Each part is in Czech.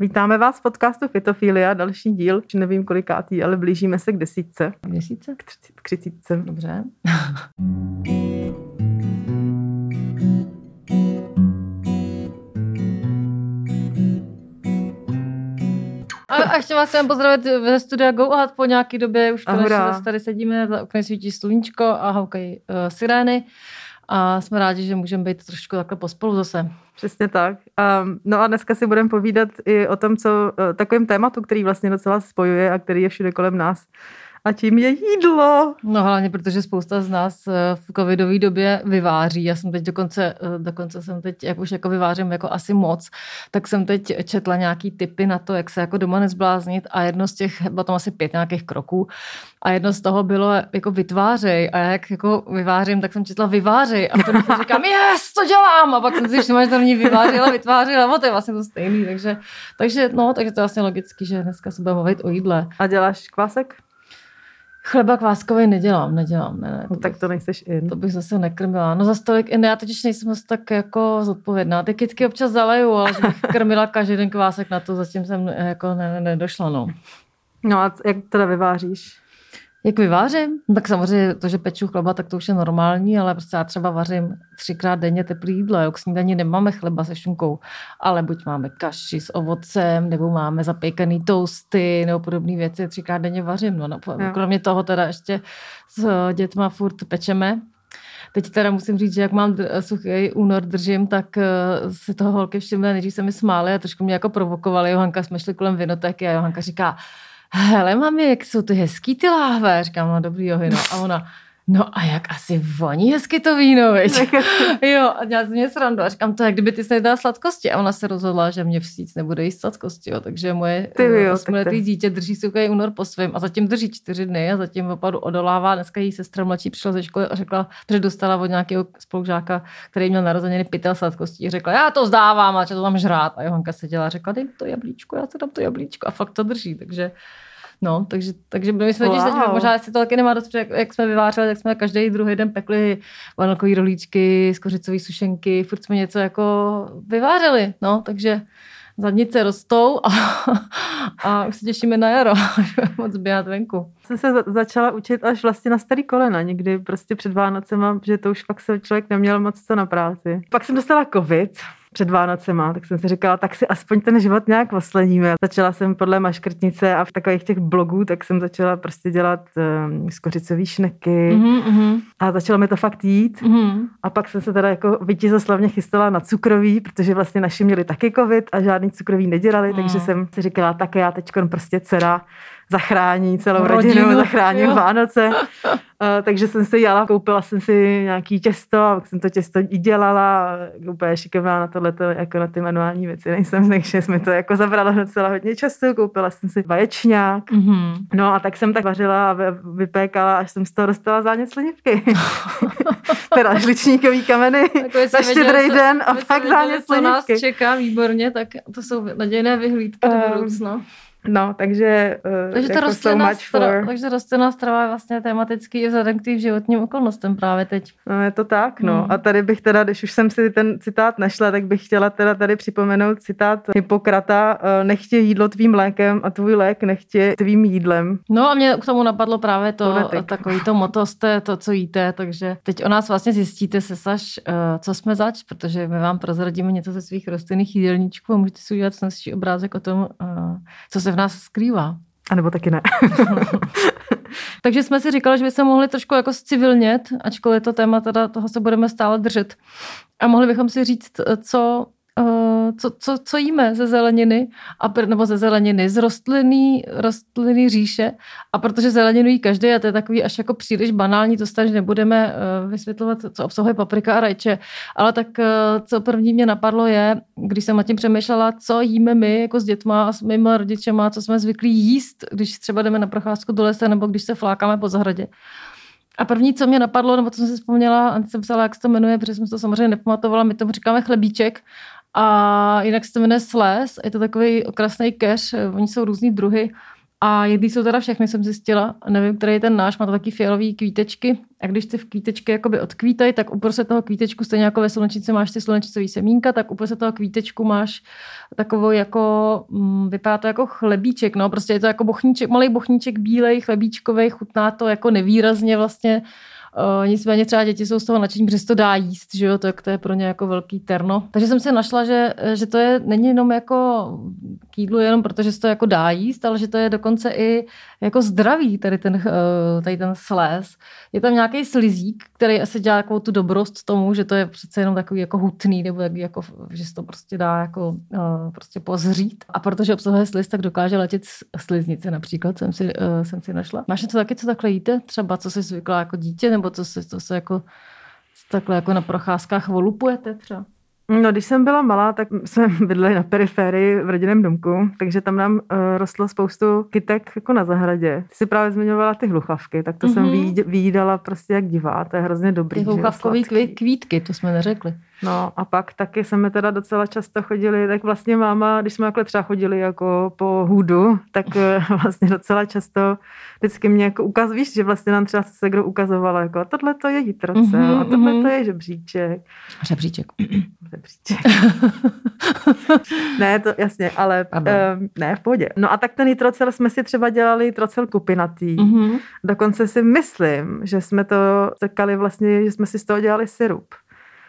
Vítáme vás v podcastu Fitofilia, další díl, už nevím kolikátý, ale blížíme se k desítce. K desítce? K, tři, k třicítce. Dobře. A, a ještě vás chceme pozdravit ve studia Go Ahead po nějaký době, už konečně tady sedíme, za oknem svítí sluníčko a houkají uh, sirény a jsme rádi, že můžeme být trošku takhle pospolu zase. Přesně tak. Um, no a dneska si budeme povídat i o tom, co uh, takovým tématu, který vlastně docela spojuje a který je všude kolem nás a tím je jídlo. No hlavně, protože spousta z nás eh, v covidové době vyváří. Já jsem teď dokonce, eh, dokonce jsem teď, jak už jako vyvářím jako asi moc, tak jsem teď četla nějaký typy na to, jak se jako doma nezbláznit a jedno z těch, bylo tam asi pět nějakých kroků a jedno z toho bylo jako vytvářej a jak jako vyvářím, tak jsem četla vyvářej a potom říkám, yes, to dělám a pak jsem si všimla, že to není vyvářil a vytvářil a to je vlastně to stejný, takže, takže no, takže to je vlastně logicky, že dneska se budeme mluvit o jídle. A děláš kvásek? Chleba kváskový nedělám, nedělám, ne, ne. No, tak to nejseš in. To bych zase nekrmila. No za stolik in, já totiž nejsem zase tak jako zodpovědná. Ty kytky občas zaleju, ale že bych krmila každý den kvásek na to, zatím jsem jako ne, ne, nedošla, no. No a jak teda vyváříš? Jak vyvářím? No, tak samozřejmě to, že peču chleba, tak to už je normální, ale prostě já třeba vařím třikrát denně teplý jídlo. Jo. K snídaní nemáme chleba se šunkou, ale buď máme kaši s ovocem, nebo máme zapékaný toasty, nebo podobné věci. Třikrát denně vařím. No, no, kromě toho teda ještě s dětma furt pečeme, Teď teda musím říct, že jak mám suchý únor držím, tak uh, si toho holky všimly, nejdřív se mi smály a trošku mě jako provokovali. Johanka jsme šli kolem vinoteky a Johanka říká, hele mami, jak jsou ty hezký ty láhve. Říkám, no dobrý johy, no. A ona, No a jak asi voní hezky to víno, veď? jo, a dělá mě srandu a říkám to, jak kdyby ty se nedala sladkosti. A ona se rozhodla, že mě vstříc nebude jíst sladkosti, jo. takže moje osmiletý dítě drží suchý únor po svém a zatím drží čtyři dny a zatím opravdu odolává. Dneska jí sestra mladší přišla ze školy a řekla, že dostala od nějakého spolužáka, který měl narozeniny pytel sladkostí. A řekla, já to zdávám a to tam žrát. A Johanka seděla a řekla, dej to jablíčko, já se dám to jablíčko. A fakt to drží, takže No, takže, takže my jsme wow. teď, možná si to taky nemá dost, jak, jak jsme vyvářeli, tak jsme každý druhý den pekli vanilkový rolíčky, skořicové sušenky, furt jsme něco jako vyvářeli, no, takže zadnice rostou a, a už se těšíme na jaro, až moc běhat venku. Jsem se začala učit až vlastně na starý kolena, někdy prostě před Vánocema, že to už fakt se člověk neměl moc co na práci. Pak jsem dostala covid, před Vánocema, tak jsem si říkala, tak si aspoň ten život nějak osledíme. Začala jsem podle maškrtnice a v takových těch blogů, tak jsem začala prostě dělat um, skořicový šneky mm-hmm. a začalo mi to fakt jít. Mm-hmm. A pak jsem se teda jako vítězoslavně chystala na cukroví, protože vlastně naši měli taky covid a žádný cukroví nedělali, mm. takže jsem si říkala, tak já teď prostě dcera zachrání celou rodinu, rodinu zachrání Vánoce. Uh, takže jsem si jala, koupila jsem si nějaký těsto a jsem to těsto i dělala, úplně šikovná na tohle, jako na ty manuální věci nejsem, takže jsme to jako zabrala docela hodně času, koupila jsem si vaječňák, mm-hmm. no a tak jsem tak vařila a vypékala, až jsem z toho dostala zánět slinivky. teda žličníkový kameny za štědrý den a fakt zánět slinivky. Co nás čeká výborně, tak to jsou nadějné vyhlídky do budoucna. No, takže, uh, takže jako rostlinná, so strava, for... takže rostlinná strava je vlastně tematický i vzhledem k tým životním okolnostem právě teď. No, je to tak, no. Hmm. A tady bych teda, když už jsem si ten citát našla, tak bych chtěla teda tady připomenout citát Hippokrata, uh, nechtě jídlo tvým lékem a tvůj lék nechtě tvým jídlem. No a mě k tomu napadlo právě to, Fonetik. takový to moto jste to, co jíte, takže teď o nás vlastně zjistíte se, Saš, uh, co jsme zač, protože my vám prozradíme něco ze svých rostlinných jídelníčků a můžete si udělat snazší obrázek o tom, co se v nás skrývá. A nebo taky ne. Takže jsme si říkali, že by se mohli trošku jako civilnět, ačkoliv to téma teda toho se budeme stále držet. A mohli bychom si říct, co co, co, co jíme ze zeleniny, a, nebo ze zeleniny, z rostliny, rostliny říše. A protože zeleninu jí každý, a to je takový až jako příliš banální, to že nebudeme eh, vysvětlovat, co obsahuje paprika a rajče. Ale tak eh, co první mě napadlo je, když jsem nad tím přemýšlela, co jíme my jako s dětma a s mými rodičema, co jsme zvyklí jíst, když třeba jdeme na procházku do lesa nebo když se flákáme po zahradě. A první, co mě napadlo, nebo co jsem si vzpomněla, a jsem psala, jak se to jmenuje, protože jsem to samozřejmě nepamatovala, my tomu říkáme chlebíček. A jinak se to jmenuje sles, je to takový okrasný keř, oni jsou různý druhy A jedný jsou teda všechny, jsem zjistila. Nevím, který je ten náš, má to taky fialový kvítečky. A když ty v kvítečky jakoby odkvítají, tak uprostřed toho kvítečku, stejně jako ve slunečnici máš ty slunečnicový semínka, tak uprostřed toho kvítečku máš takovou jako, mm, vypadá to jako chlebíček, no, prostě je to jako bochníček, malý bochníček bílej, chlebíčkový, chutná to jako nevýrazně vlastně Uh, nicméně třeba děti jsou z toho nadšení, protože to dá jíst, že jo, tak to je pro ně jako velký terno. Takže jsem si našla, že, že to je, není jenom jako k jídlu jenom protože se to jako dá jíst, ale že to je dokonce i jako zdravý, tady ten, uh, tady ten sléz. Je tam nějaký slizík, který asi dělá takovou tu dobrost tomu, že to je přece jenom takový jako hutný, nebo jak, jako, že se to prostě dá jako uh, prostě pozřít. A protože obsahuje sliz, tak dokáže letět sliznice například, jsem si, uh, jsem si našla. Máš něco taky, co takhle jíte? Třeba co jsi zvykla jako dítě, nebo co se, co se jako takhle jako na procházkách volupujete třeba? No, když jsem byla malá, tak jsme bydleli na periferii v rodinném domku, takže tam nám uh, rostlo spoustu kytek jako na zahradě. Ty jsi právě zmiňovala ty hluchavky, tak to mm-hmm. jsem mhm. výjídala prostě jak divá, to je hrozně dobrý. Ty hluchavkový kvítky, to jsme neřekli. No a pak taky jsme teda docela často chodili, tak vlastně máma, když jsme takhle třeba chodili jako po hůdu, tak eh, vlastně docela často vždycky mě jako ukaz, víš, že vlastně nám třeba se kdo ukazovala, jako tohle to je jitroce mm-hmm, a tohle mm-hmm. to je žebříček. Žebříček. Žebříček. ne, to jasně, ale um, ne, v pohodě. No a tak ten jitrocel jsme si třeba dělali jitrocel kupinatý. Mm-hmm. Dokonce si myslím, že jsme to sekali vlastně, že jsme si z toho dělali syrup.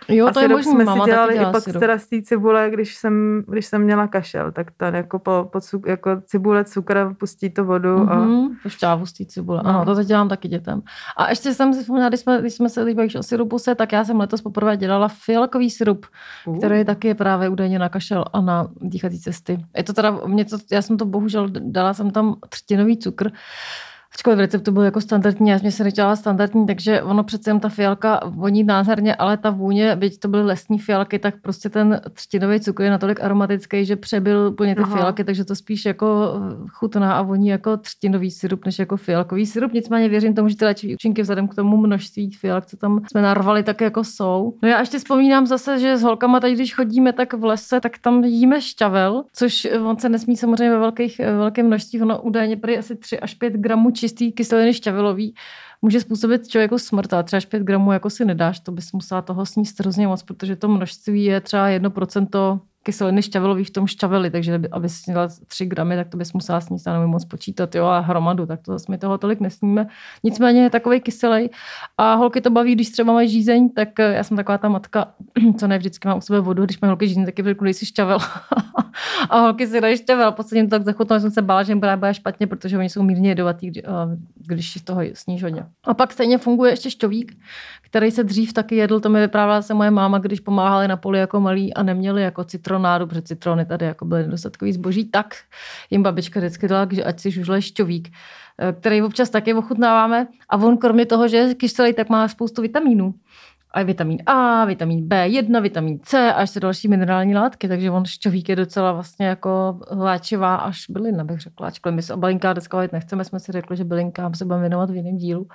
Jo, to je možný, jsme si dělali i pak teda z té cibule, když jsem, když jsem měla kašel, tak tam jako, po, po cuk, jako cibule, cukr, pustí to vodu. Mm-hmm, a... Šťávu z té cibule, no. ano, to teď dělám taky dětem. A ještě jsem si vzpomněla, když jsme, když jsme se líbili o syrupu se, tak já jsem letos poprvé dělala fialkový syrup, uh. který taky je právě údajně na kašel a na dýchací cesty. Je to teda, mě to, já jsem to bohužel, dala jsem tam třtinový cukr, Ačkoliv recept to byl jako standardní, já jsem se nechtěla standardní, takže ono přece jen ta fialka voní nádherně, ale ta vůně, byť to byly lesní fialky, tak prostě ten třtinový cukr je natolik aromatický, že přebyl úplně ty Aha. fialky, takže to spíš jako chutná a voní jako třtinový syrup, než jako fialkový syrup. Nicméně věřím tomu, že ty léčivé účinky vzhledem k tomu množství fialk, co tam jsme narvali, tak jako jsou. No já ještě vzpomínám zase, že s holkama tady, když chodíme tak v lese, tak tam jíme šťavel, což on se nesmí samozřejmě ve velkých, velkém množství, ono údajně prý asi 3 až 5 gramů čistý kyseliny šťavilový může způsobit člověku smrt, a třeba 5 gramů jako si nedáš, to bys musela toho sníst hrozně moc, protože to množství je třeba 1% kyseliny šťavilový v tom šťaveli, takže aby si měla 3 gramy, tak to bys musela sníst, nevím moc počítat, jo, a hromadu, tak to zase my toho tolik nesníme. Nicméně je takový kyselý a holky to baví, když třeba mají žízeň, tak eh, já jsem taková ta matka, co ne vždycky mám u sebe vodu, když mají holky žízeň, taky řeknu, si šťavel. a holky si dají šťavel, podstatě to tak zachutnalo, jsem se bála, že jim bude špatně, protože oni jsou mírně jedovatý, eh, když toho sníš hodně. A pak stejně funguje ještě šťovík, který se dřív taky jedl, to mi vyprávěla se moje máma, když pomáhali na poli jako malí a neměli jako citronádu, protože citrony tady jako byly nedostatkový zboží, tak jim babička vždycky dala, že ať si žužle šťovík, eh, který občas taky ochutnáváme a on kromě toho, že je kyselý, tak má spoustu vitamínů. A vitamin A, vitamin B1, vitamin C a ještě další minerální látky, takže on šťovík je docela vlastně jako léčivá až bylina, bych řekla. Ačkoliv my se o bylinkách dneska nechceme, jsme si řekli, že bylinkám se budeme věnovat v jiném dílu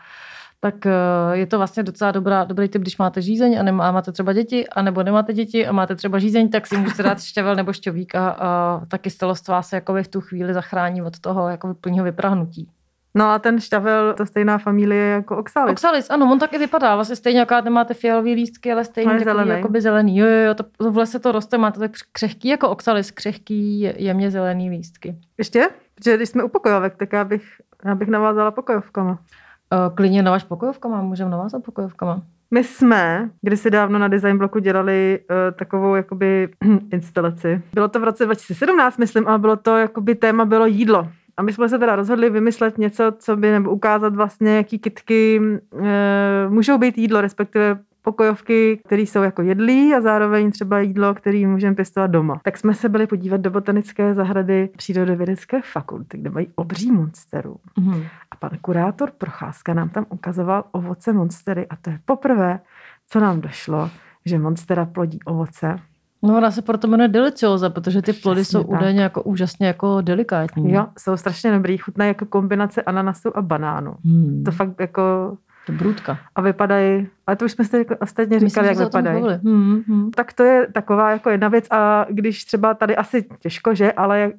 tak eh, je to vlastně docela dobrá, dobrý typ, když máte žízeň a, nemá, a máte třeba děti, a nebo nemáte děti a máte třeba žízeň, tak si můžete dát šťavel nebo šťovík a, a ta kyselost vás v tu chvíli zachrání od toho jako plního vyprahnutí. No a ten šťavel, to stejná familie jako oxalis. Oxalis, ano, on taky vypadá. Vlastně stejně jako máte fialový lístky, ale stejně jako zelený. Jakoby zelený. Jo, jo, jo, to, to v lese to roste, máte tak křehký jako oxalis, křehký jemně zelený lístky. Ještě? Protože když jsme u pokojovek, tak já bych, já bych navázala pokojovkama. Uh, klidně váš pokojovkama, můžeme navázat pokojovkama. My jsme kdysi dávno na design bloku dělali uh, takovou jakoby instalaci. Bylo to v roce 2017, myslím, ale bylo to jakoby téma bylo jídlo. A my jsme se teda rozhodli vymyslet něco, co by, nebo ukázat vlastně, jaký kitky e, můžou být jídlo, respektive pokojovky, které jsou jako jedlí a zároveň třeba jídlo, které můžeme pěstovat doma. Tak jsme se byli podívat do botanické zahrady přírodovědecké fakulty, kde mají obří monsteru. Mm-hmm. A pan kurátor Procházka nám tam ukazoval ovoce monstery a to je poprvé, co nám došlo, že monstera plodí ovoce, No ona se proto jmenuje delicioza, protože ty plody Přesně jsou tak. údajně jako úžasně jako delikátní. Jo, jsou strašně dobrý, chutnají jako kombinace ananasu a banánu. Hmm. To fakt jako Dobrůdka. A vypadají, ale to už jsme si ostatně říkali, jak vypadají. Hmm, hmm. Tak to je taková jako jedna věc a když třeba tady asi těžko, že, ale e,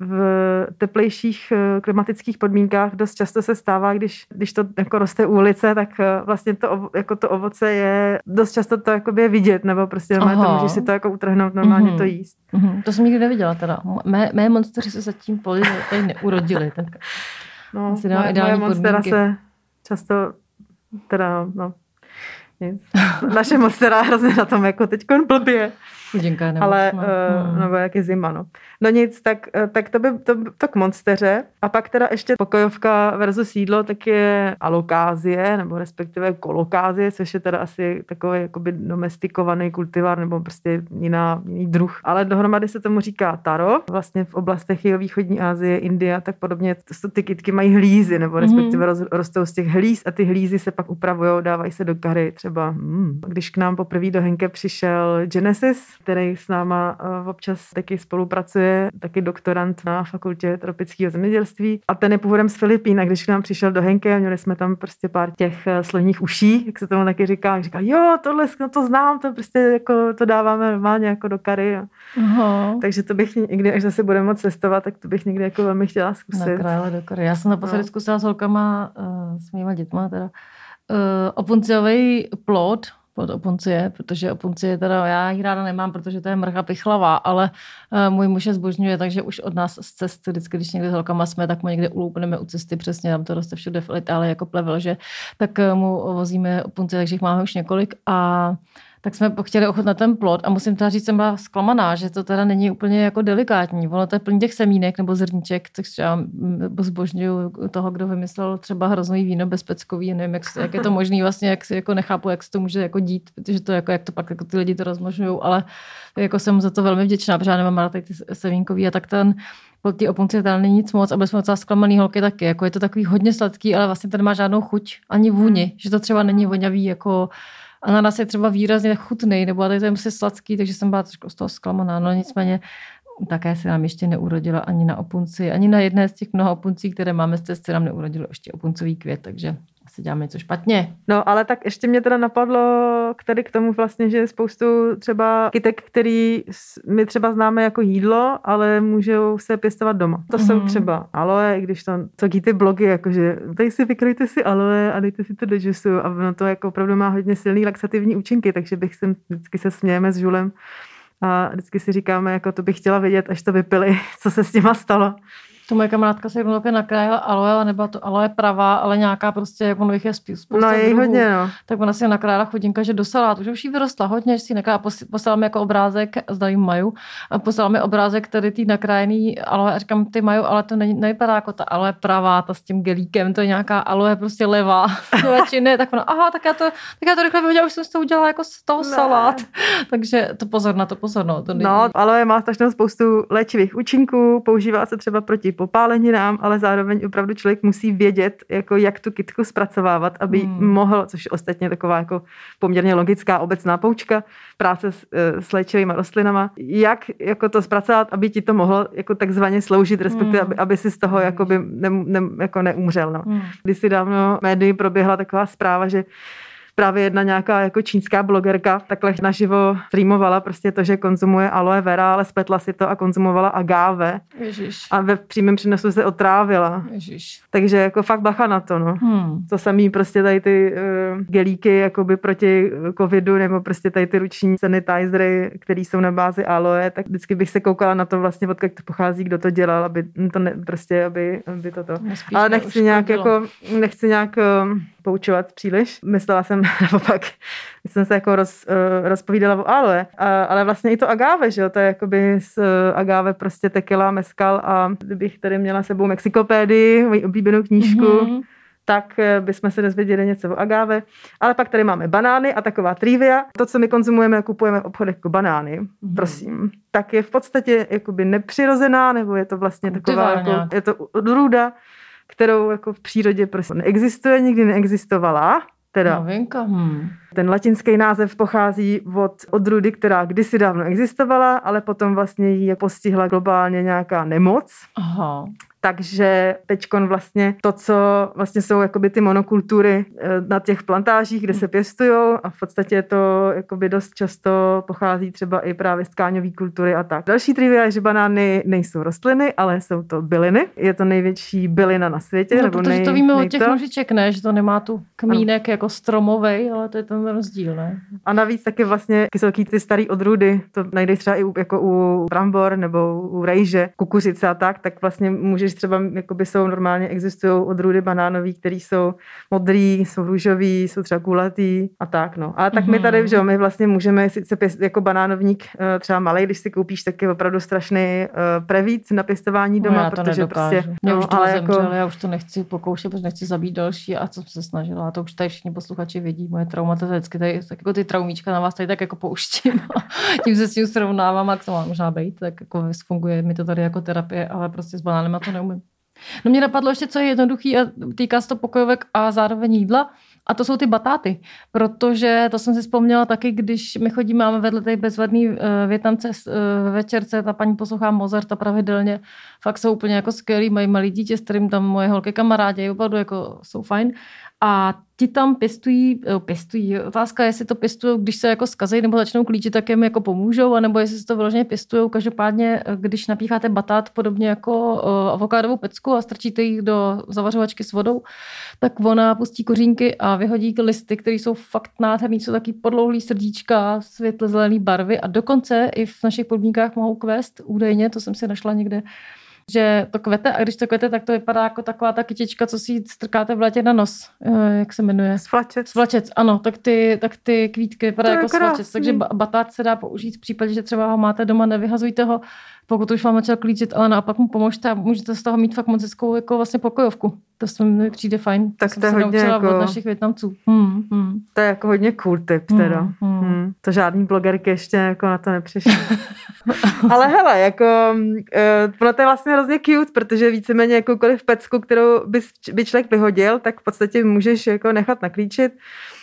v teplejších e, klimatických podmínkách dost často se stává, když, když to jako roste u ulice, tak e, vlastně to, jako to ovoce je, dost často to jako je vidět, nebo prostě normálně to můžeš si to jako utrhnout, normálně mm-hmm. to jíst. Mm-hmm. To jsem nikdy neviděla teda. Mé, mé monstery se zatím poli tady neurodily. Tak no, moje, moje monstera se často teda, no, nic. Naše monstera hrozně na tom jako teď blbě. Chudinka Ale, uh, nebo jak je zima, no. No nic, tak, uh, tak to by to, to k monsteře. A pak teda ještě pokojovka versus sídlo, tak je alokázie, nebo respektive kolokázie, což je teda asi takový jakoby domestikovaný kultivar, nebo prostě jiná, jiný druh. Ale dohromady se tomu říká taro. Vlastně v oblastech východní Asie, India, tak podobně to, ty kytky mají hlízy, nebo mhm. respektive roz, rostou z těch hlíz a ty hlízy se pak upravují, dávají se do kary. Třeba, hmm, když k nám poprvé do Henke přišel Genesis, který s náma eh, občas taky spolupracuje, taky doktorant na fakultě tropického zemědělství. A ten je původem z Filipín. A když k nám přišel do Henke, měli jsme tam prostě pár těch eh, sloních uší, jak se tomu taky říká. Říkal, jo, tohle no to znám, to prostě jako to dáváme normálně jako do kary. Aha. Takže to bych někdy, až zase budeme moc cestovat, tak to bych někdy jako velmi chtěla zkusit. Na krále do kary. Já jsem naposledy no. zkusila s holkama, uh, s mýma dětma teda, uh, opunciový plod, od opuncie, protože opuncie teda já ji ráda nemám, protože to je mrcha pichlavá, ale uh, můj muž je zbožňuje, takže už od nás z cesty, vždycky, když někde s holkama jsme, tak mu někde uloupneme u cesty, přesně tam to roste všude v Itálii jako plevel, že? Tak uh, mu vozíme opuncie, takže jich máme už několik a tak jsme chtěli ochutnat ten plod a musím teda říct, jsem byla zklamaná, že to teda není úplně jako delikátní. Ono to je plný těch semínek nebo zrníček, tak já zbožňuju toho, kdo vymyslel třeba hrozný víno bezpeckový, nevím, jak, jak, je to možný vlastně, jak si jako nechápu, jak se to může jako dít, protože to jako, jak to pak jako ty lidi to rozmožňují, ale jako jsem za to velmi vděčná, protože já nemám rád ty semínkový a tak ten po té opunci tam není nic moc a byli jsme docela zklamaný holky taky. Jako je to takový hodně sladký, ale vlastně to nemá žádnou chuť ani vůni, hmm. že to třeba není vonavý jako ananas je třeba výrazně chutný, nebo tady to je prostě sladký, takže jsem byla trošku z toho zklamaná. No nicméně také se nám ještě neurodila ani na opunci, ani na jedné z těch mnoha opuncí, které máme z cesty, nám neurodilo ještě opuncový květ, takže asi děláme něco špatně. No, ale tak ještě mě teda napadlo k tady k tomu vlastně, že je spoustu třeba kytek, který my třeba známe jako jídlo, ale můžou se pěstovat doma. To mm-hmm. jsou mhm. třeba aloe, i když to, co ty blogy, jakože tady si vykrojte si aloe a dejte si to do džusu a ono to jako opravdu má hodně silný laxativní účinky, takže bych se vždycky se smějeme s Žulem a vždycky si říkáme, jako to bych chtěla vidět, až to vypili, co se s těma stalo. To moje kamarádka se jednou také nakrájela aloe, ale nebyla to aloe pravá, ale nějaká prostě, jak ono jich je spousta No je hodně, no. Tak ona si nakrájela chodinka, že do salátu, že už jí vyrostla hodně, že si nakrájela, poslala mi jako obrázek, zda jim maju, a poslala mi obrázek tady ty nakrájený aloe a říkám, ty maju, ale to není, nevypadá jako ta aloe pravá, ta s tím gelíkem, to je nějaká aloe prostě levá, radši ne, tak ona, aha, tak já to, tak já to rychle vyhodila, už jsem to udělala jako z toho ne. salát. Takže to pozor na to, pozor, no. To no, aloe má strašnou spoustu léčivých účinků, používá se třeba proti popáleninám, ale zároveň opravdu člověk musí vědět, jako jak tu kitku zpracovávat, aby hmm. mohl, což je ostatně taková jako poměrně logická obecná poučka, práce s, eh, s léčivými rostlinama, jak jako to zpracovat, aby ti to mohlo jako takzvaně sloužit, respektive hmm. aby, aby si z toho jakoby ne, ne, jako neumřel. No. Hmm. Když si dávno médii proběhla taková zpráva, že právě jedna nějaká jako čínská blogerka takhle naživo streamovala prostě to, že konzumuje aloe vera, ale spletla si to a konzumovala agave. Ježiš. A ve přímém přenosu se otrávila. Ježiš. Takže jako fakt bacha na to, no. Hmm. To samý prostě tady ty uh, gelíky jakoby proti covidu nebo prostě tady ty ruční sanitizery, které jsou na bázi aloe, tak vždycky bych se koukala na to vlastně, odkud to pochází, kdo to dělal, aby to ne, prostě, aby, aby toto. Ale nechci nějak, jako, nechci nějak uh, poučovat příliš. Myslela jsem naopak, jsem se jako roz, uh, rozpovídala o aloe, a, ale vlastně i to agave, že jo, to je jakoby z uh, agave prostě tequila, meskal a kdybych tady měla sebou mexikopédii, moji oblíbenou knížku, mm-hmm tak eh, bychom se dozvěděli něco o agave. Ale pak tady máme banány a taková trivia. To, co my konzumujeme a kupujeme v obchodech jako banány, mm. prosím, tak je v podstatě jakoby nepřirozená, nebo je to vlastně taková, jako, je to odrůda, kterou jako v přírodě prostě neexistuje, nikdy neexistovala. Teda Novinka. Hmm. Ten latinský název pochází od odrůdy, která kdysi dávno existovala, ale potom vlastně ji postihla globálně nějaká nemoc. Aha. Takže teďkon vlastně to, co vlastně jsou jakoby ty monokultury eh, na těch plantážích, kde se pěstují a v podstatě to jakoby dost často pochází třeba i právě z káňové kultury a tak. Další trivia je, že banány nejsou rostliny, ale jsou to byliny. Je to největší bylina na světě. No, nebo protože nej, to víme od těch nejto. nožiček, ne? Že to nemá tu kmínek ano. jako stromovej, ale to je ten rozdíl, ne? A navíc taky vlastně jsou ty starý odrůdy, to najdeš třeba i u, jako u brambor nebo u rejže, kukuřice a tak, tak vlastně můžeš třeba, jakoby jsou normálně, existují odrůdy banánový, které jsou modrý, jsou růžový, jsou třeba kulatý a tak, no. Ale tak mm-hmm. my tady, že my vlastně můžeme sice pěst, jako banánovník eh, třeba malý, když si koupíš, tak je opravdu strašný uh, prevíc na pěstování doma, no, já to protože nedokážu. prostě, no, už ale zemřel, jako, já už to nechci pokoušet, protože nechci zabít další a co jsem se snažila. A to už tady všichni posluchači vědí, moje traumata vždycky tady, tak jako ty traumíčka na vás tady tak jako pouštím a tím se s tím srovnávám a to má možná být, tak jako funguje mi to tady jako terapie, ale prostě s banánema to neumím. No mě napadlo ještě, co je jednoduchý a týká se to pokojovek a zároveň jídla. A to jsou ty batáty, protože to jsem si vzpomněla taky, když my chodíme, máme vedle té bezvadný uh, větnamce uh, večerce, ta paní poslouchá Mozarta pravidelně, fakt jsou úplně jako skvělí, mají malý dítě, s kterým tam moje holky kamarádi, opravdu jako jsou fajn. A ti tam pěstují, pěstují. Otázka je, jestli to pěstují, když se jako zkazejí nebo začnou klíčit, tak jim jako pomůžou, anebo jestli se to vyloženě pěstují. Každopádně, když napícháte batát podobně jako uh, avokádovou pecku a strčíte ji do zavařovačky s vodou, tak ona pustí kořínky a vyhodí listy, které jsou fakt nádherný, jsou taky podlouhlý srdíčka, světle zelený barvy a dokonce i v našich podmínkách mohou kvést údajně, to jsem si našla někde že to kvete a když to kvete, tak to vypadá jako taková ta kytička, co si strkáte v létě na nos. Jak se jmenuje? Svlačec. Svlačec, ano. Tak ty, tak ty kvítky vypadají jako svlačec. Takže batát se dá použít v případě, že třeba ho máte doma, nevyhazujte ho, pokud už vám začal klíčit, ale naopak mu pomožte a můžete z toho mít fakt moc hezkou jako vlastně pokojovku. To se mi přijde fajn. Tak to, to je hodně jako... od našich Větnamců. Hmm, hmm. To je jako hodně cool tip teda. Hmm, hmm. Hmm. To žádný blogerky ještě jako na to nepřišly. ale hele, jako uh, to je vlastně hrozně cute, protože víceméně jakoukoliv pecku, kterou by, by člověk vyhodil, tak v podstatě můžeš jako nechat naklíčit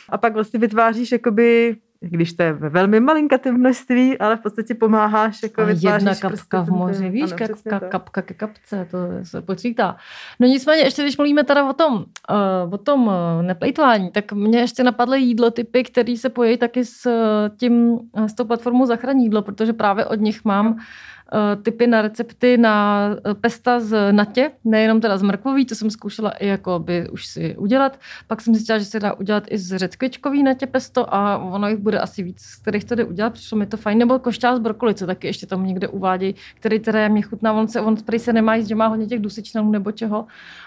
a pak vlastně vytváříš jakoby když to je ve velmi malinkatém množství, ale v podstatě pomáháš, jako a. Jedna kapka prostě v moři, víš, ano, kapka, kapka ke kapce, to se počítá. No nicméně, ještě když mluvíme teda o tom, uh, o tom uh, neplejtvání, tak mě ještě napadly jídlo typy, které se pojí taky s tím, s tou platformou Zachraň jídlo, protože právě od nich mám Eh, typy na recepty na eh, pesta z natě, nejenom teda z mrkvoví, to jsem zkoušela i jako by už si udělat. Pak jsem zjistila, že se dá udělat i z řetkvičkový natě pesto a ono jich bude asi víc, z kterých jde udělat, přišlo mi to fajn. Nebo košťál z brokolice, taky ještě tam někde uvádějí, který teda mě chutná, on se, on se nemá jíst, že má hodně těch dusičnanů nebo čeho,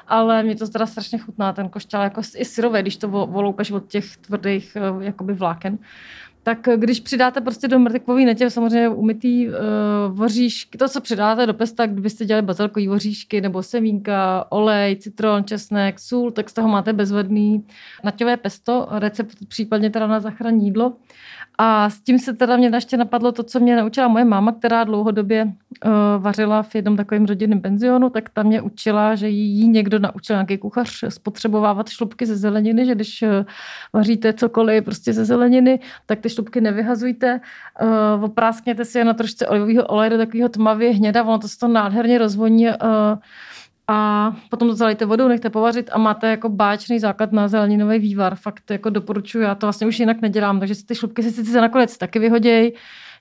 ale mě to teda strašně chutná, ten košťál jako i syrové, když to voloupeš od těch tvrdých eh, jakoby vláken tak když přidáte prostě do mrtekvový netě samozřejmě umytý uh, voříšky, to, co přidáte do pesta, kdybyste dělali bazalkový voříšky nebo semínka, olej, citron, česnek, sůl, tak z toho máte bezvadný naťové pesto, recept případně teda na zachraní jídlo. A s tím se teda mě ještě napadlo to, co mě naučila moje máma, která dlouhodobě uh, vařila v jednom takovém rodinném penzionu, tak tam mě učila, že jí někdo naučil nějaký kuchař spotřebovávat šlupky ze zeleniny, že když uh, vaříte cokoliv prostě ze zeleniny, tak ty šlupky nevyhazujte, uh, opráskněte si je na trošku olivového oleje do takového tmavě hněda, ono to se to nádherně rozvoní uh, a potom to zalejte vodou, nechte povařit a máte jako báječný základ na zeleninový vývar. Fakt jako doporučuji, já to vlastně už jinak nedělám, takže ty šlupky si sice nakonec taky vyhodějí,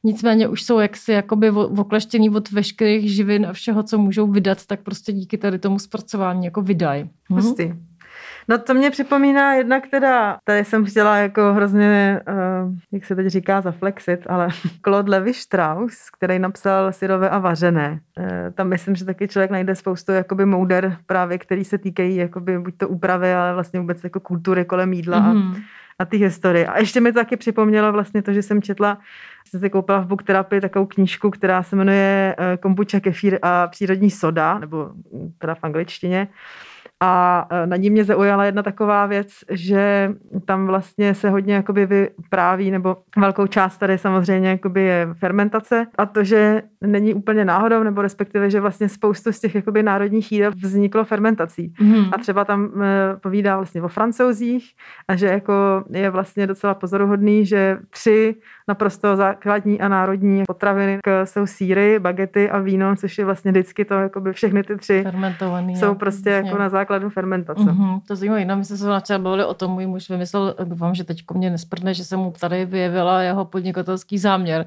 nicméně už jsou jaksi jakoby okleštěný od veškerých živin a všeho, co můžou vydat, tak prostě díky tady tomu zpracování jako vydají. Mhm. No to mě připomíná jednak teda, tady jsem chtěla jako hrozně, uh, jak se teď říká, zaflexit, ale Claude Levi Strauss, který napsal Syrové a vařené. Uh, tam myslím, že taky člověk najde spoustu jakoby mouder právě, který se týkají jakoby buď to úpravy, ale vlastně vůbec jako kultury kolem jídla mm-hmm. a, mhm. a ty historie. A ještě mi to taky připomnělo vlastně to, že jsem četla jsem si koupila v Book Therapy takovou knížku, která se jmenuje Kombucha, kefír a přírodní soda, nebo teda v angličtině. A na ní mě zaujala jedna taková věc, že tam vlastně se hodně jakoby vypráví, nebo velkou část tady samozřejmě jakoby je fermentace a to, že není úplně náhodou, nebo respektive, že vlastně spoustu z těch jakoby národních jídel vzniklo fermentací. Mm. A třeba tam povídá vlastně o francouzích a že jako je vlastně docela pozoruhodný, že tři naprosto základní a národní potraviny jsou síry, bagety a víno, což je vlastně vždycky to, jakoby všechny ty tři jsou prostě vlastně. jako na základu fermentace. Mm-hmm, to zajímavé. No, my jsme se začali bavili o tom, můj muž vymyslel, doufám, že teď mě nesprdne, že jsem mu tady vyjevila jeho podnikatelský záměr.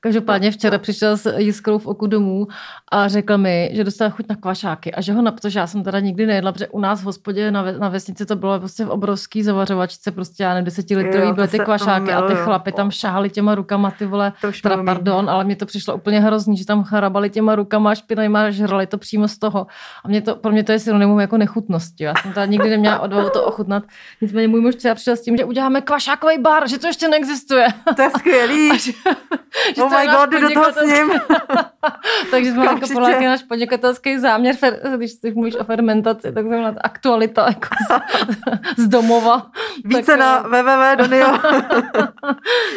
Každopádně včera přišel s jiskrou v oku domů a řekl mi, že dostal chuť na kvašáky a že ho, na, protože já jsem teda nikdy nejedla, protože u nás v hospodě na, ve, na vesnici to bylo prostě v obrovský zavařovačce, prostě já nevím, desetilitrový byly ty kvašáky a ty chlapy tam šáhali těma rukama, ty vole, teda pardon, ale mě to přišlo úplně hrozný, že tam charabali těma rukama a žrali to přímo z toho. A mě to, pro mě to je synonymum jako nechutnosti. Já jsem teda nikdy neměla odvahu to ochutnat. Nicméně můj muž třeba přišel s tím, že uděláme kvašákový bar, že to ještě neexistuje. To je skvělý. že, že oh my god, jdu do toho s ním. Takže jsme jako Poláky náš podnikatelský záměr, když si mluvíš o fermentaci, tak znamená aktualita jako z, z domova. Více tak, na www.donio.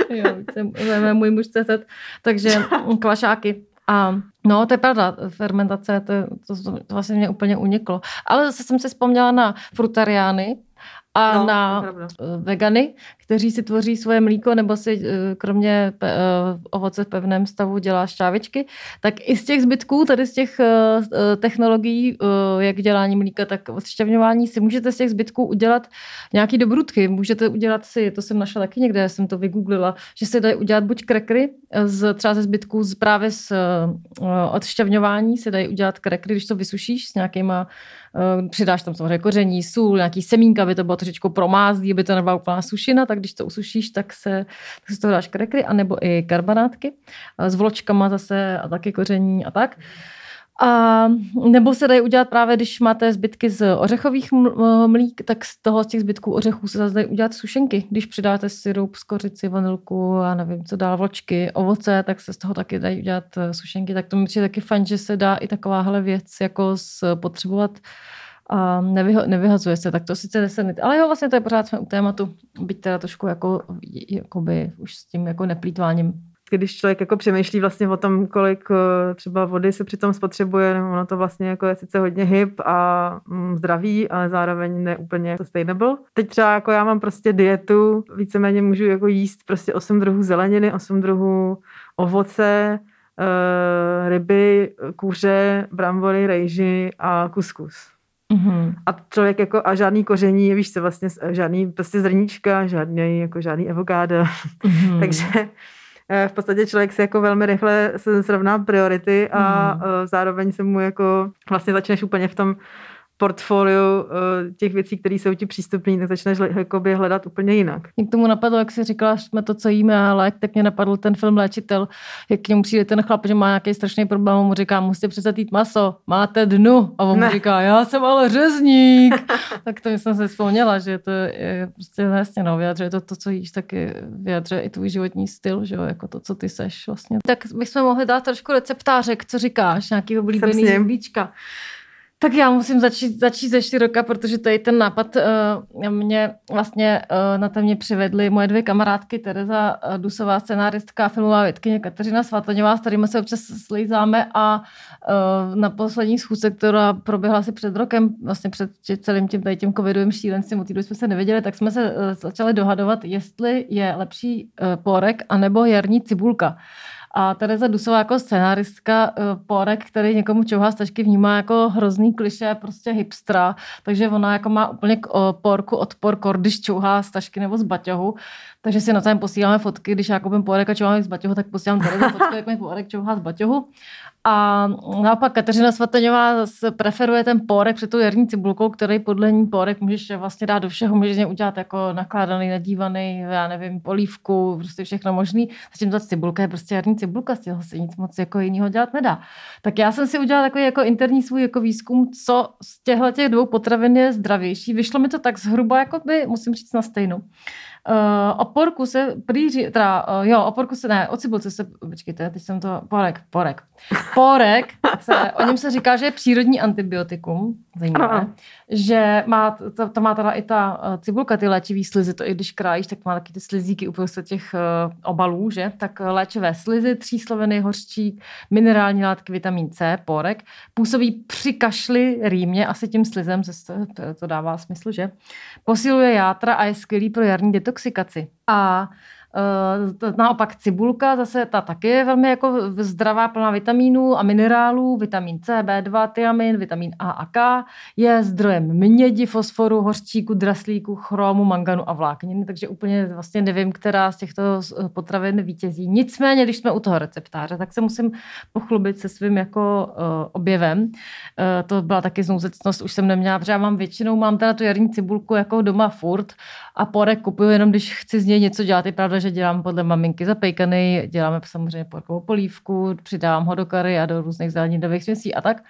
jo, více můj muž CZ. Takže kvašáky. A no, to je pravda, fermentace, to, to, to vlastně mě úplně uniklo. Ale zase jsem si vzpomněla na frutariány, a no, na vegany, kteří si tvoří svoje mlíko nebo si eh, kromě pe, uh, ovoce v pevném stavu dělá šťávičky, tak i z těch zbytků, tady z těch technologií, jak dělání mlíka, tak odšťavňování, si můžete z těch zbytků udělat nějaký dobrutky. Můžete udělat si, to jsem našla taky někde, jsem to vygooglila, že se dají udělat buď krekry, z, třeba ze zbytků z, právě z odšťavňování se dají udělat krekry, když to vysušíš s nějakýma přidáš tam samozřejmě koření, sůl, nějaký semínka, aby to bylo trošičku promázlý, aby to nebyla úplná sušina, tak když to usušíš, tak se, tak se toho dáš krekry, anebo i karbonátky s vločkama zase a taky koření a tak. A nebo se dají udělat právě, když máte zbytky z ořechových mlík, tak z toho z těch zbytků ořechů se zase dají udělat sušenky. Když přidáte syrup, skořici, vanilku a nevím, co dál, vločky, ovoce, tak se z toho taky dají udělat eh, sušenky. Tak to mi přijde taky fajn, že se dá i takováhle věc jako spotřebovat a nevyho, nevyhazuje se, tak to sice deset ale jo, vlastně to je pořád jsme u tématu, byť teda trošku jako, jakoby už s tím jako neplýtváním. Když člověk jako přemýšlí vlastně o tom, kolik eh, třeba vody se přitom spotřebuje, ono to vlastně jako je sice hodně hyb a mm, zdraví, ale zároveň ne úplně sustainable. Teď třeba jako já mám prostě dietu, víceméně můžu jako jíst prostě 8 druhů zeleniny, 8 druhů ovoce, eh, ryby, kuře, brambory, rejži a kuskus. Mm-hmm. A člověk jako a žádný koření, víš co, vlastně žádný prostě zrníčka, žádný, jako žádný avokádo. Mm-hmm. Takže v podstatě člověk se jako velmi rychle srovná priority a mm. zároveň se mu jako vlastně začneš úplně v tom portfoliu uh, těch věcí, které jsou ti přístupné, tak začneš jakoby hledat úplně jinak. Mě k tomu napadlo, jak jsi říkala, jsme to, co jíme, ale tak mě napadl ten film Léčitel, jak k němu přijde ten chlap, že má nějaký strašný problém, on mu říká, musíte přestat jít maso, máte dnu. A on ne. mu říká, já jsem ale řezník. tak to jsem se vzpomněla, že to je prostě vlastně no, vyjadřuje to, to, co jíš, taky vyjadřuje i tvůj životní styl, že jo, jako to, co ty seš vlastně. Tak bychom mohli dát trošku receptářek, co říkáš, nějaký oblíbený. Tak já musím začít, začít ze široka, protože tady ten nápad uh, mě vlastně uh, na to mě přivedly moje dvě kamarádky, Tereza uh, Dusová, scenáristka, filmová vědkyně Kateřina Svatoňová, s kterými se občas slízáme a uh, na poslední schůzce, která proběhla asi před rokem, vlastně před celým tím, tady tím covidovým šílenstvím, od jsme se nevěděli, tak jsme se uh, začali dohadovat, jestli je lepší uh, porek anebo jarní cibulka. A Tereza Dusová jako scenáristka eh, porek, který někomu čouhá stačky, vnímá jako hrozný kliše, prostě hipstra, takže ona jako má úplně porku odpor, když čouhá stačky nebo z baťohu. Takže si na navzájem posíláme fotky, když já koupím porek a čouhám z baťohu, tak posílám Tereza fotku, jak mi porek čouhá z baťohu. A naopak Kateřina Svatoňová preferuje ten pórek před tou jarní cibulkou, který podle ní pórek můžeš vlastně dát do všeho, můžeš z něj udělat jako nakládaný, nadívaný, já nevím, polívku, prostě všechno možný. Zatím ta cibulka je prostě jarní cibulka, z toho se nic moc jako jiného dělat nedá. Tak já jsem si udělala takový jako interní svůj jako výzkum, co z těchto těch dvou potravin je zdravější. Vyšlo mi to tak zhruba, jako by, musím říct, na stejnou. Uh, o porku se prý, teda, uh, jo, o porku se, ne, o cibulce se, počkejte, teď jsem to, porek, porek. Porek, se, o něm se říká, že je přírodní antibiotikum, zajímavé, ano. že má, to, to, má teda i ta uh, cibulka, ty léčivý slizy, to i když krájíš, tak má taky ty slizíky uprostřed těch uh, obalů, že, tak léčivé slizy, třísloviny, hořčík, minerální látky, vitamin C, porek, působí při kašli rýmě, asi tím slizem, to, to dává smysl, že, posiluje játra a je skvělý pro jarní detox detoxikaci. A naopak cibulka, zase ta taky je velmi jako zdravá, plná vitamínů a minerálů, vitamin C, B2, tiamin, vitamin A a K, je zdrojem mědi, fosforu, hořčíku, draslíku, chromu, manganu a vlákniny, takže úplně vlastně nevím, která z těchto potravin vítězí. Nicméně, když jsme u toho receptáře, tak se musím pochlubit se svým jako uh, objevem. Uh, to byla taky znouzecnost, už jsem neměla, protože já mám většinou, mám teda tu jarní cibulku jako doma furt a porek kupuju jenom, když chci z něj něco dělat. Je pravda, že dělám podle maminky zapejkaný, děláme samozřejmě porkovou polívku, přidám ho do kary a do různých zeleninových směsí a tak.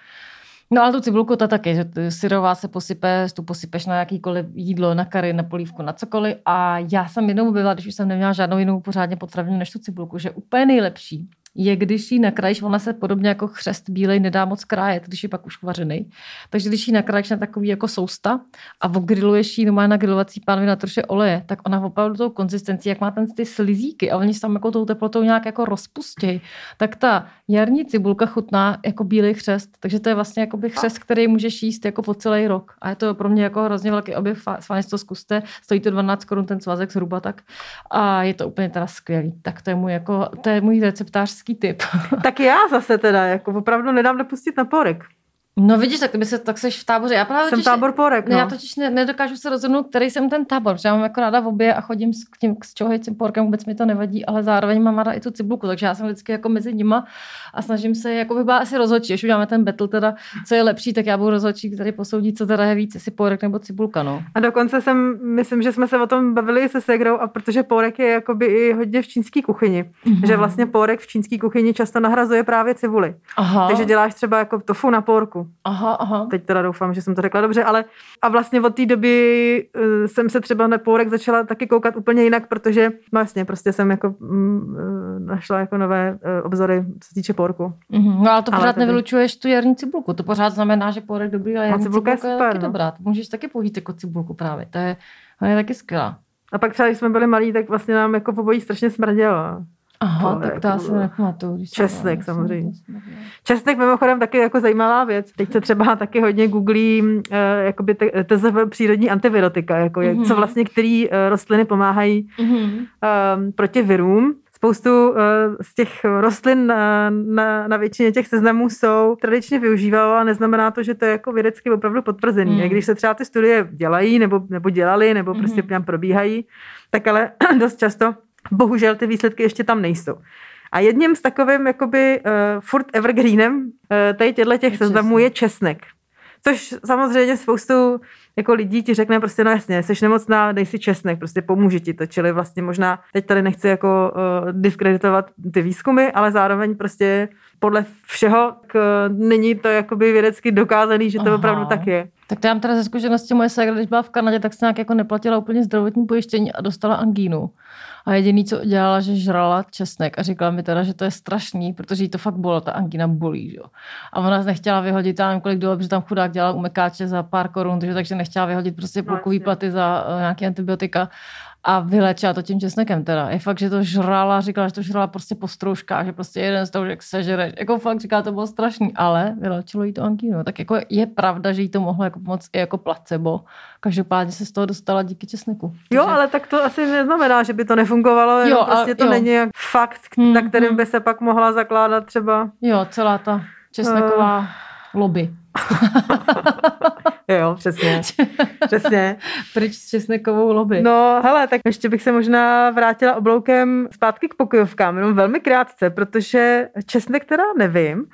No ale tu cibulku to taky, že syrová se posype, tu posypeš na jakýkoliv jídlo, na kary, na polívku, na cokoliv. A já jsem jednou byla, když už jsem neměla žádnou jinou pořádně potravinu než tu cibulku, že úplně nejlepší je, když ji nakrájíš, ona se podobně jako chřest bílej nedá moc krájet, když je pak už uvařený. Takže když ji nakrájíš na takový jako sousta a ogriluješ ji má na grilovací pánvi na troše oleje, tak ona opravdu tou konzistencí, jak má ten ty slizíky a oni se tam jako tou teplotou nějak jako rozpustějí, tak ta jarní cibulka chutná jako bílý chřest. Takže to je vlastně jako chřest, který můžeš jíst jako po celý rok. A je to pro mě jako hrozně velký objev, fajn to zkuste. Stojí to 12 korun ten svazek zhruba tak. A je to úplně teda skvělý. Tak to je můj, jako, to je můj receptář hezký typ. tak já zase teda, jako opravdu nedám nepustit na porek. No vidíš, tak by se, tak seš v táboře. Já právě jsem totiž, tábor porek, no. Já totiž ne, nedokážu se rozhodnout, který jsem ten tábor, já mám jako ráda v obě a chodím s tím s čohejcím porkem, vůbec mi to nevadí, ale zároveň mám ráda i tu cibulku, takže já jsem vždycky jako mezi nima a snažím se, jako by byla asi rozhodčí, když uděláme ten battle teda, co je lepší, tak já budu rozhodčí, který posoudí, co teda je víc, jestli porek nebo cibulka, no. A dokonce jsem, myslím, že jsme se o tom bavili se Segrou, a protože porek je jakoby i hodně v čínské kuchyni, mm-hmm. že vlastně porek v čínské kuchyni často nahrazuje právě cibuli. Aha. Takže děláš třeba jako tofu na porku. Aha, aha. Teď teda doufám, že jsem to řekla dobře, ale a vlastně od té doby uh, jsem se třeba na půlek začala taky koukat úplně jinak, protože vlastně prostě jsem jako mm, uh, našla jako nové uh, obzory, co se týče porku. Mm-hmm. No ale to pořád ale nevylučuješ tu jarní cibulku, to pořád znamená, že porek dobrý, ale jarní cibulka, cibulka je, super, je taky no. dobrá. To můžeš taky použít jako cibulku právě, to je, to je taky skvělá. A pak třeba, když jsme byli malí, tak vlastně nám jako v obojí strašně smrdělo. Aha, tak to asi nepamatuju. Česnek samozřejmě. Česnek mimochodem taky jako zajímavá věc. Teď se třeba taky hodně googlí uh, jakoby te, TZV přírodní antivirotika, jako mm-hmm. co mhm. vlastně který uh, rostliny pomáhají mm-hmm. uh, proti virům. Spoustu uh, z těch rostlin uh, na, na většině těch seznamů jsou tradičně využívalo a neznamená to, že to je jako vědecky opravdu potvrzený. Mm. Když se třeba ty studie dělají nebo, nebo dělali nebo prostě mm-hmm. probíhají, tak ale dost často bohužel ty výsledky ještě tam nejsou. A jedním z takovým jakoby uh, furt evergreenem uh, tady těchto těch seznamů je česnek. Což samozřejmě spoustu jako lidí ti řekne prostě, no jasně, jsi nemocná, dej si česnek, prostě pomůže ti to. Čili vlastně možná teď tady nechci jako uh, diskreditovat ty výzkumy, ale zároveň prostě podle všeho k, není to jakoby vědecky dokázaný, že to Aha. opravdu tak je. Tak to já mám teda ze zkušenosti moje ségra, když byla v Kanadě, tak se nějak jako neplatila úplně zdravotní pojištění a dostala angínu. A jediný, co dělala, že žrala česnek a říkala mi teda, že to je strašný, protože jí to fakt bylo, ta angina bolí. Že? A ona nechtěla vyhodit, já nevím, kolik dolarů, protože tam chudák dělala umekáče za pár korun, takže, takže nechtěla vyhodit prostě půlkový platy za uh, nějaké antibiotika a vylečila to tím česnekem teda. Je fakt, že to žrala, říkala, že to žrala prostě po stroužkách, že prostě jeden z toho, jak sežere. Jako fakt říká, to bylo strašný, ale vylečilo jí to angínu. Tak jako je pravda, že jí to mohlo jako pomoct i jako placebo. Každopádně se z toho dostala díky česneku. Jo, ale tak to asi neznamená, že by to nefungovalo, jo, a, prostě to jo. není jak fakt, hmm, na kterým hmm. by se pak mohla zakládat třeba. Jo, celá ta česneková uh, lobby. jo, přesně. přesně. Pryč s česnekovou lobby. No, hele, tak ještě bych se možná vrátila obloukem zpátky k pokojovkám, jenom velmi krátce, protože česnek teda nevím,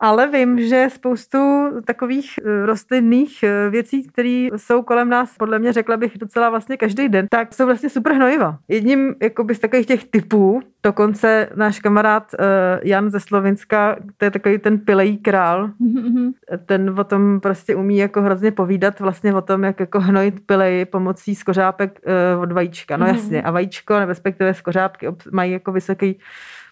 Ale vím, že spoustu takových eh, rostlinných eh, věcí, které jsou kolem nás, podle mě řekla bych docela vlastně každý den, tak jsou vlastně super hnojiva. Jedním jakoby, z takových těch typů, dokonce náš kamarád uh, Jan ze Slovenska, to je takový ten pilej král, mm-hmm. ten o tom prostě umí jako hrozně povídat vlastně o tom, jak jako hnojit pilej pomocí skořápek od vajíčka. No mm-hmm. jasně, a vajíčko, respektive skořápky mají jako vysoký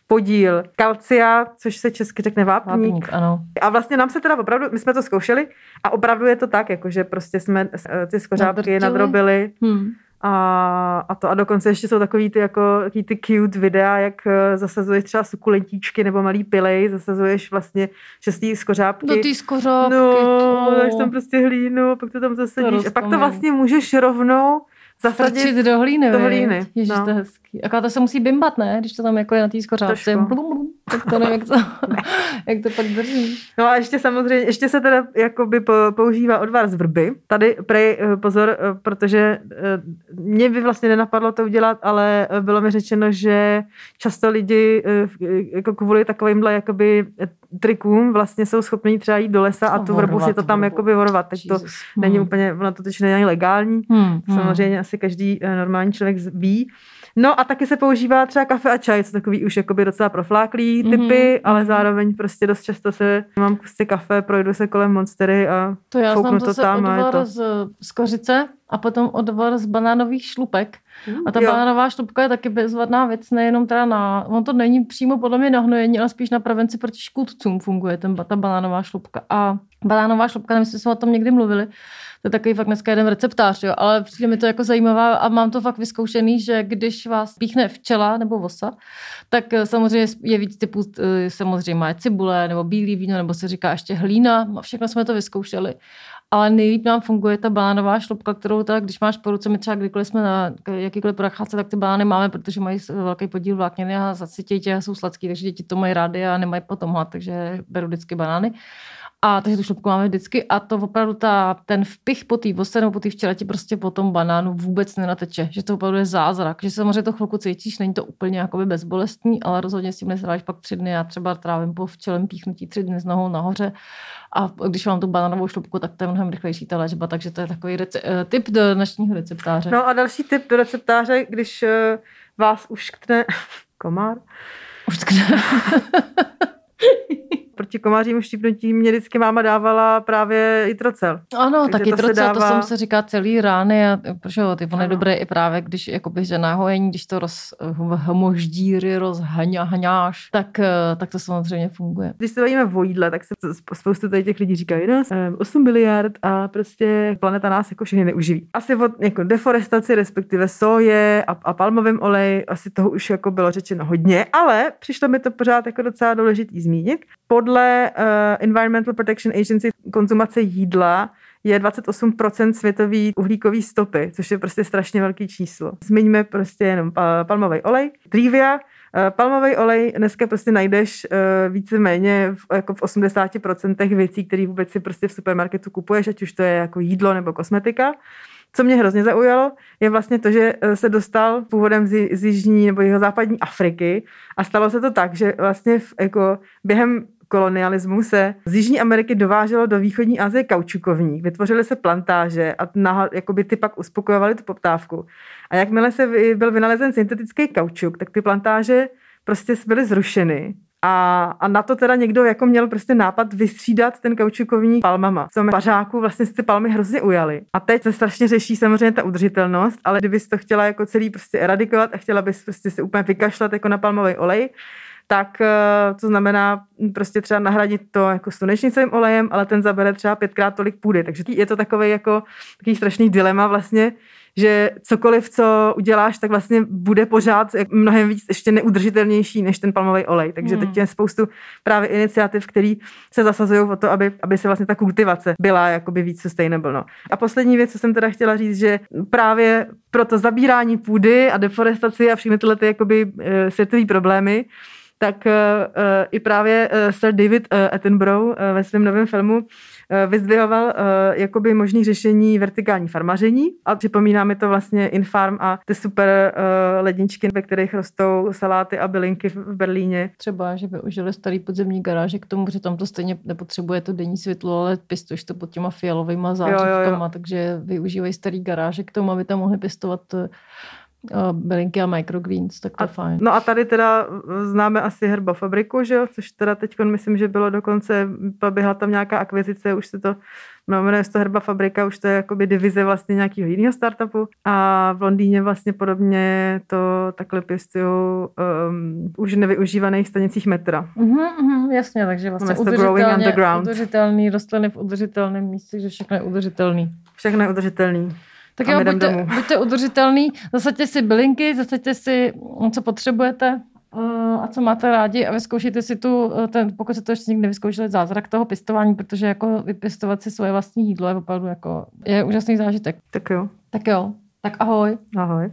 podíl kalcia, což se česky řekne vápník. vápník ano. A vlastně nám se teda opravdu, my jsme to zkoušeli a opravdu je to tak, jako že prostě jsme eh, ty skořápky nadrobili. Hmm. A, a to a dokonce ještě jsou takový ty jako takový ty cute videa, jak eh, zasazuješ třeba sukulentíčky nebo malý pilej, zasazuješ vlastně šestý skořápky. Do ty skořápky. No, dáš tam prostě hlínu, pak to tam zasadíš. To a pak to vlastně můžeš rovnou zasadit do hlíny. Do hlíny. Ježiš, no. to je hezký. Aká to se musí bimbat, ne? Když to tam jako je na té skořápce. Tak to nevím, jak to, jak to pak drží. No a ještě samozřejmě, ještě se teda jakoby používá odvar z vrby. Tady prej eh, pozor, eh, protože eh, mě by vlastně nenapadlo to udělat, ale bylo mi řečeno, že často lidi jako kvůli takovýmhle jakoby trikům vlastně jsou schopni třeba jít do lesa a tu vrbu si to tam jakoby vorovat. Tak to není hmm. úplně, ono to teď není legální. Hmm. hmm. Samozřejmě asi každý normální člověk ví. No a taky se používá třeba kafe a čaj, co takový už jakoby docela profláklý mhm, typy, mm-hmm. ale zároveň prostě dost často se mám kusy kafe, projdu se kolem monstery a to já znám to tam. A je to... z, z kořice a potom odvar z banánových šlupek. Mm, a ta jo. banánová šlupka je taky bezvadná věc, nejenom teda na, on to není přímo podle mě na hnojení, ale spíš na prevenci proti škůdcům funguje ten, ta banánová šlupka. A banánová šlupka, nevím, jestli jsme o tom někdy mluvili, to je takový fakt dneska jeden receptář, jo, ale přijde mi to jako zajímavá a mám to fakt vyzkoušený, že když vás píchne včela nebo vosa, tak eh, samozřejmě je víc typů, eh, samozřejmě je cibule nebo bílý víno, nebo se říká ještě hlína, všechno jsme to vyzkoušeli. Ale nejlíp nám funguje ta banánová šlupka, kterou tak, když máš po ruce, my třeba kdykoliv jsme na jakýkoliv procházce, tak ty banány máme, protože mají velký podíl vlákniny a zasytějí tě jsou sladký, takže děti to mají rády a nemají potom hlad, takže beru vždycky banány. A takže tu šlupku máme vždycky a to opravdu ta, ten vpich po té vose nebo po té včele ti prostě po tom banánu vůbec nenateče, že to opravdu je zázrak, že samozřejmě to chvilku cítíš, není to úplně jakoby bezbolestný, ale rozhodně s tím nesráš pak tři dny, já třeba trávím po včelem píchnutí tři dny s nohou nahoře a když mám tu banánovou šlupku, tak to je mnohem rychlejší ta léčba, takže to je takový rece- eh, tip do dnešního receptáře. No a další tip do receptáře, když uh, vás ušktne komár. Uštkne. proti komářím štípnutí mě vždycky máma dávala právě jitrocel. Ano, Takže tak jitrocel, to, dává... to jsem se říká celý rány, a, protože ty on je dobré i právě, když jakoby, že náhojení, když to roz, hmoždíry rozhaňáš, tak, eh, tak to samozřejmě funguje. Když se bavíme o jídle, tak se spoustu tady těch lidí říkají, no, 8 miliard a prostě planeta nás jako všechny neuživí. Asi od jako deforestaci, respektive soje a, a palmovým olej, asi toho už jako bylo řečeno hodně, ale přišlo mi to pořád jako docela důležitý zmínit. Pod podle uh, Environmental Protection Agency konzumace jídla je 28% světový uhlíkový stopy, což je prostě strašně velký číslo. Zmiňme prostě jenom palmový olej, trivia, eh, Palmový olej dneska prostě najdeš víceméně v, jako v 80% věcí, které vůbec si prostě v supermarketu kupuješ, ať už to je jako jídlo nebo kosmetika. Co mě hrozně zaujalo, je vlastně to, že se dostal původem z, z jižní nebo jeho západní Afriky a stalo se to tak, že vlastně v, jako během kolonialismu se z Jižní Ameriky dováželo do východní Asie kaučukovník, vytvořily se plantáže a na, jakoby ty pak uspokojovaly tu poptávku. A jakmile se byl vynalezen syntetický kaučuk, tak ty plantáže prostě byly zrušeny a, a na to teda někdo jako měl prostě nápad vystřídat ten kaučukovní palmama. V tom pařáku vlastně se ty palmy hrozně ujaly. A teď se strašně řeší samozřejmě ta udržitelnost, ale kdybys to chtěla jako celý prostě eradikovat a chtěla bys prostě se úplně vykašlat jako na palmový olej, tak eh, to znamená prostě třeba nahradit to jako slunečnicovým olejem, ale ten zabere třeba pětkrát tolik půdy. Takže je to takový jako takový strašný dilema vlastně, že cokoliv, co uděláš, tak vlastně bude pořád mnohem víc ještě neudržitelnější než ten palmový olej. Takže hmm. teď je spoustu právě iniciativ, které se zasazují o to, aby, aby se vlastně ta kultivace byla jakoby víc sustainable. No. A poslední věc, co jsem teda chtěla říct, že právě pro to zabírání půdy a deforestaci a všechny tyhle ty jakoby eh, světové problémy, tak uh, i právě uh, Sir David Attenborough ve svém novém filmu eh, vyzdvihoval jakoby možný řešení vertikální farmaření a připomíná mi to vlastně Infarm a ty super ledničky, ve kterých rostou saláty a bylinky v Berlíně. Třeba, že využili starý podzemní garáže k tomu, že tam to stejně nepotřebuje to denní světlo, ale pěstuješ to pod těma fialovými zářivkama, takže využívají starý garáže k tomu, aby tam mohli pěstovat bylinky a microgreens, tak to a, je fajn. No a tady teda známe asi herbafabriku, že jo, což teda teď myslím, že bylo dokonce, proběhla tam nějaká akvizice, už se to no, jmenuje se to Herba Fabrika, už to je jakoby divize vlastně nějakého jiného startupu a v Londýně vlastně podobně to takhle pěstují um, už nevyužívaných stanicích metra. Mm-hmm, jasně, takže vlastně udržitelně, udržitelný rostliny v udržitelném místě, že všechno je udržitelný. Všechno je udržitelný. Tak jo, buďte, buďte udržitelný, zasaďte si bylinky, zasaďte si, co potřebujete eh, a co máte rádi a vyzkoušejte si tu, eh, ten, pokud se to ještě nikdy nevyzkoušeli, zázrak toho pěstování, protože jako vypěstovat si svoje vlastní jídlo je opravdu jako, je úžasný zážitek. Tak jo. Tak jo, tak ahoj. Ahoj.